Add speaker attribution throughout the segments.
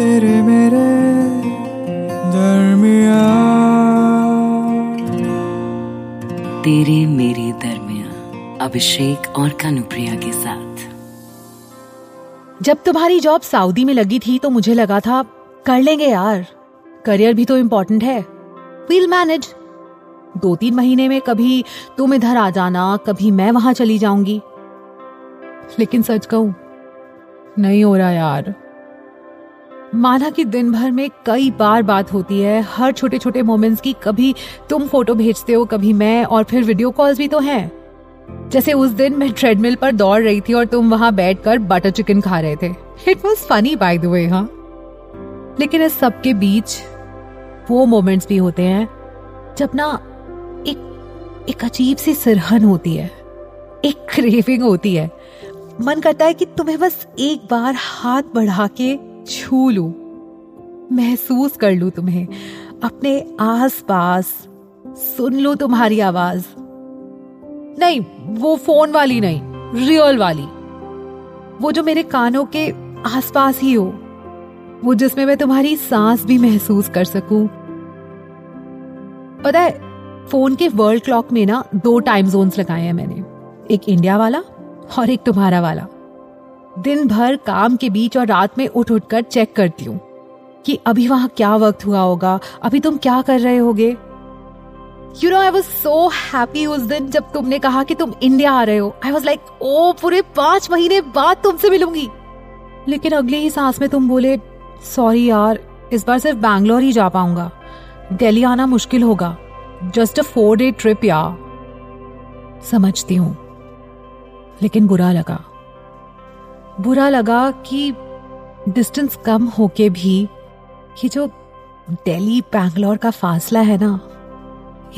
Speaker 1: तेरे मेरे दरमिया
Speaker 2: तेरे मेरे दरमिया अभिषेक और कनुप्रिया के साथ।
Speaker 3: जब तुम्हारी जॉब सऊदी में लगी थी तो मुझे लगा था कर लेंगे यार। करियर भी तो इम्पोर्टेंट है। वील मैनेज दो तीन महीने में कभी तुम इधर आ जाना कभी मैं वहाँ चली जाऊँगी। लेकिन सच कहूँ नहीं हो रहा यार। माना कि दिन भर में कई बार बात होती है, हर छोटे छोटे मोमेंट्स की कभी तुम फ़ोटो भेजते हो, कभी मैं और फिर वीडियो कॉल्स भी तो हैं। जैसे उस दिन मैं ट्रेडमिल पर दौड़ रही थी और तुम वहाँ बैठकर बटर चिकन खा रहे थे। It was funny by the way हाँ। लेकिन इस सब के बीच वो मोमेंट्स भी होते हैं, जब ना एक एक अजीब सी सिरहन होती है, एक क्रेविंग होती है। मन करता है कि तुम्हें बस एक बार हाथ बढ़ा के छू लू, महसूस कर लू तुम्हें, अपने आस पास सुन लू तुम्हारी आवाज़। नहीं, वो फ़ोन वाली नहीं, रियल वाली। वो जो मेरे कानों के आसपास ही हो, वो जिसमें मैं तुम्हारी सांस भी महसूस कर सकूँ। पता है, फ़ोन के वर्ल्ड क्लॉक में ना दो टाइम जोन्स लगाए हैं मैंने, एक इंडिया वाला और एक तुम्हारा वाला। दिन भर काम के बीच और रात में उठ उठ कर चेक करती हूँ कि अभी वहाँ क्या वक्त हुआ होगा, अभी तुम क्या कर रहे होगे? You know I was so happy उस दिन जब तुमने कहा कि तुम इंडिया आ रहे हो। आई वॉज़ लाइक ओ पूरे पाँच महीने बाद तुमसे मिलूँगी। लेकिन अगले ही सांस में तुम बोले सॉरी यार, इस बार सिर्फ़ बैंगलोर ही जा पाऊँगा। दिल्ली आना मुश्किल होगा। Just a four day trip या समझती हूँ। लेकिन बुरा लगा। बुरा लगा कि डिस्टेंस कम होके भी ये जो दिल्ली, बैंगलोर का फासला है ना,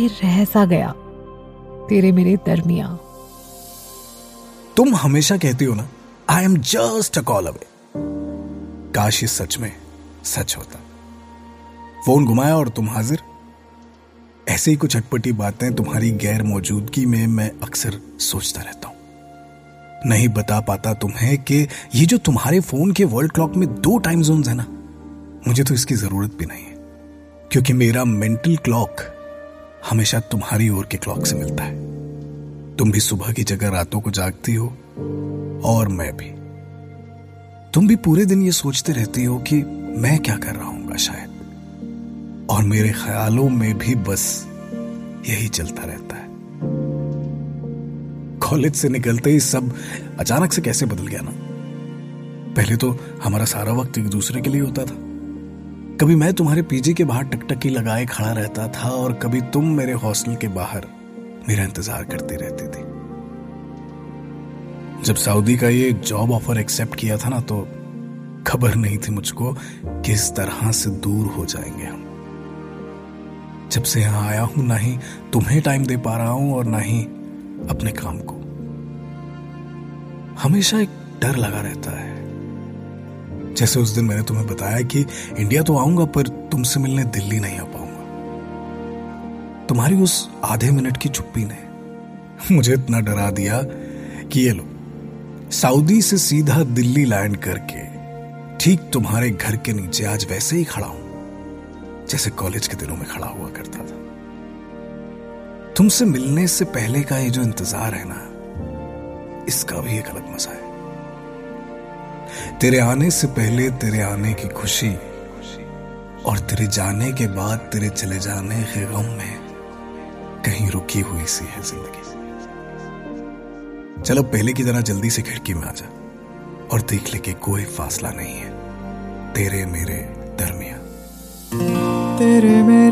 Speaker 3: ये रह सा गया तेरे मेरे दरमिया
Speaker 4: तुम हमेशा कहती हो ना I am just a call away काश ये सच में सच होता। फ़ोन घुमाया और तुम हाजिर? ऐसे ही कुछ अटपटी बातें तुम्हारी गैर मौजूदगी में मैं अक्सर सोचता रहता। नहीं बता पाता तुम्हें कि ये जो तुम्हारे फ़ोन के वर्ल्ड क्लॉक में दो टाइम जोन है ना, मुझे तो इसकी ज़रूरत भी नहीं है, क्योंकि मेरा मेंटल क्लॉक हमेशा तुम्हारी ओर के क्लॉक से मिलता है। तुम भी सुबह की जगह रातों को जागती हो, और मैं भी। तुम भी पूरे दिन ये सोचते रहती हो कि मैं क्या कर रहा हूँ शायद। और मेरे ख्यालों में भी बस यही चलता रहता है। कॉलेज से निकलते ही सब अचानक से कैसे बदल गया ना? पहले तो हमारा सारा वक्त एक दूसरे के लिए होता था। कभी मैं तुम्हारे पीजी के बाहर टकटकी लगाए खड़ा रहता था और कभी तुम मेरे हॉस्टल के बाहर मेरा इंतज़ार करती रहती थी। जब सऊदी का ये जॉब ऑफ़र एक्सेप्ट किया था ना तो खबर नहीं थी मुझको किस तरह से दूर हो जाएँगे हम। जब से यहाँ आया हूँ, ना ही तुम्हें टाइम दे पा रहा हूँ और ना ही अपने काम को। हमेशा एक डर लगा रहता है। जैसे उस दिन मैंने तुम्हें बताया कि इंडिया तो आऊँगा, पर तुमसे मिलने दिल्ली नहीं आ पाऊँगा। तुम्हारी उस आधे मिनट की चुप्पी ने मुझे इतना डरा दिया कि ये लो, सऊदी से सीधा दिल्ली लैंड करके ठीक तुम्हारे घर के नीचे आज वैसे ही खड़ा हूँ, जैसे कॉलेज के दिनों में खड़ा हुआ करता था। तुमसे मिलने से पहले का ये जो इंतज़ार है ना इसका भी एक अलग मज़ा है। तेरे आने से पहले तेरे आने की खुशी और तेरे जाने के बाद तेरे चले जाने के गम में कहीं रुकी हुई सी है ज़िंदगी। चलो पहले की तरह जल्दी से खिड़की में आ जा और देख ले कि कोई फासला नहीं है। तेरे मेरे दरमिया
Speaker 1: तेरे मेरे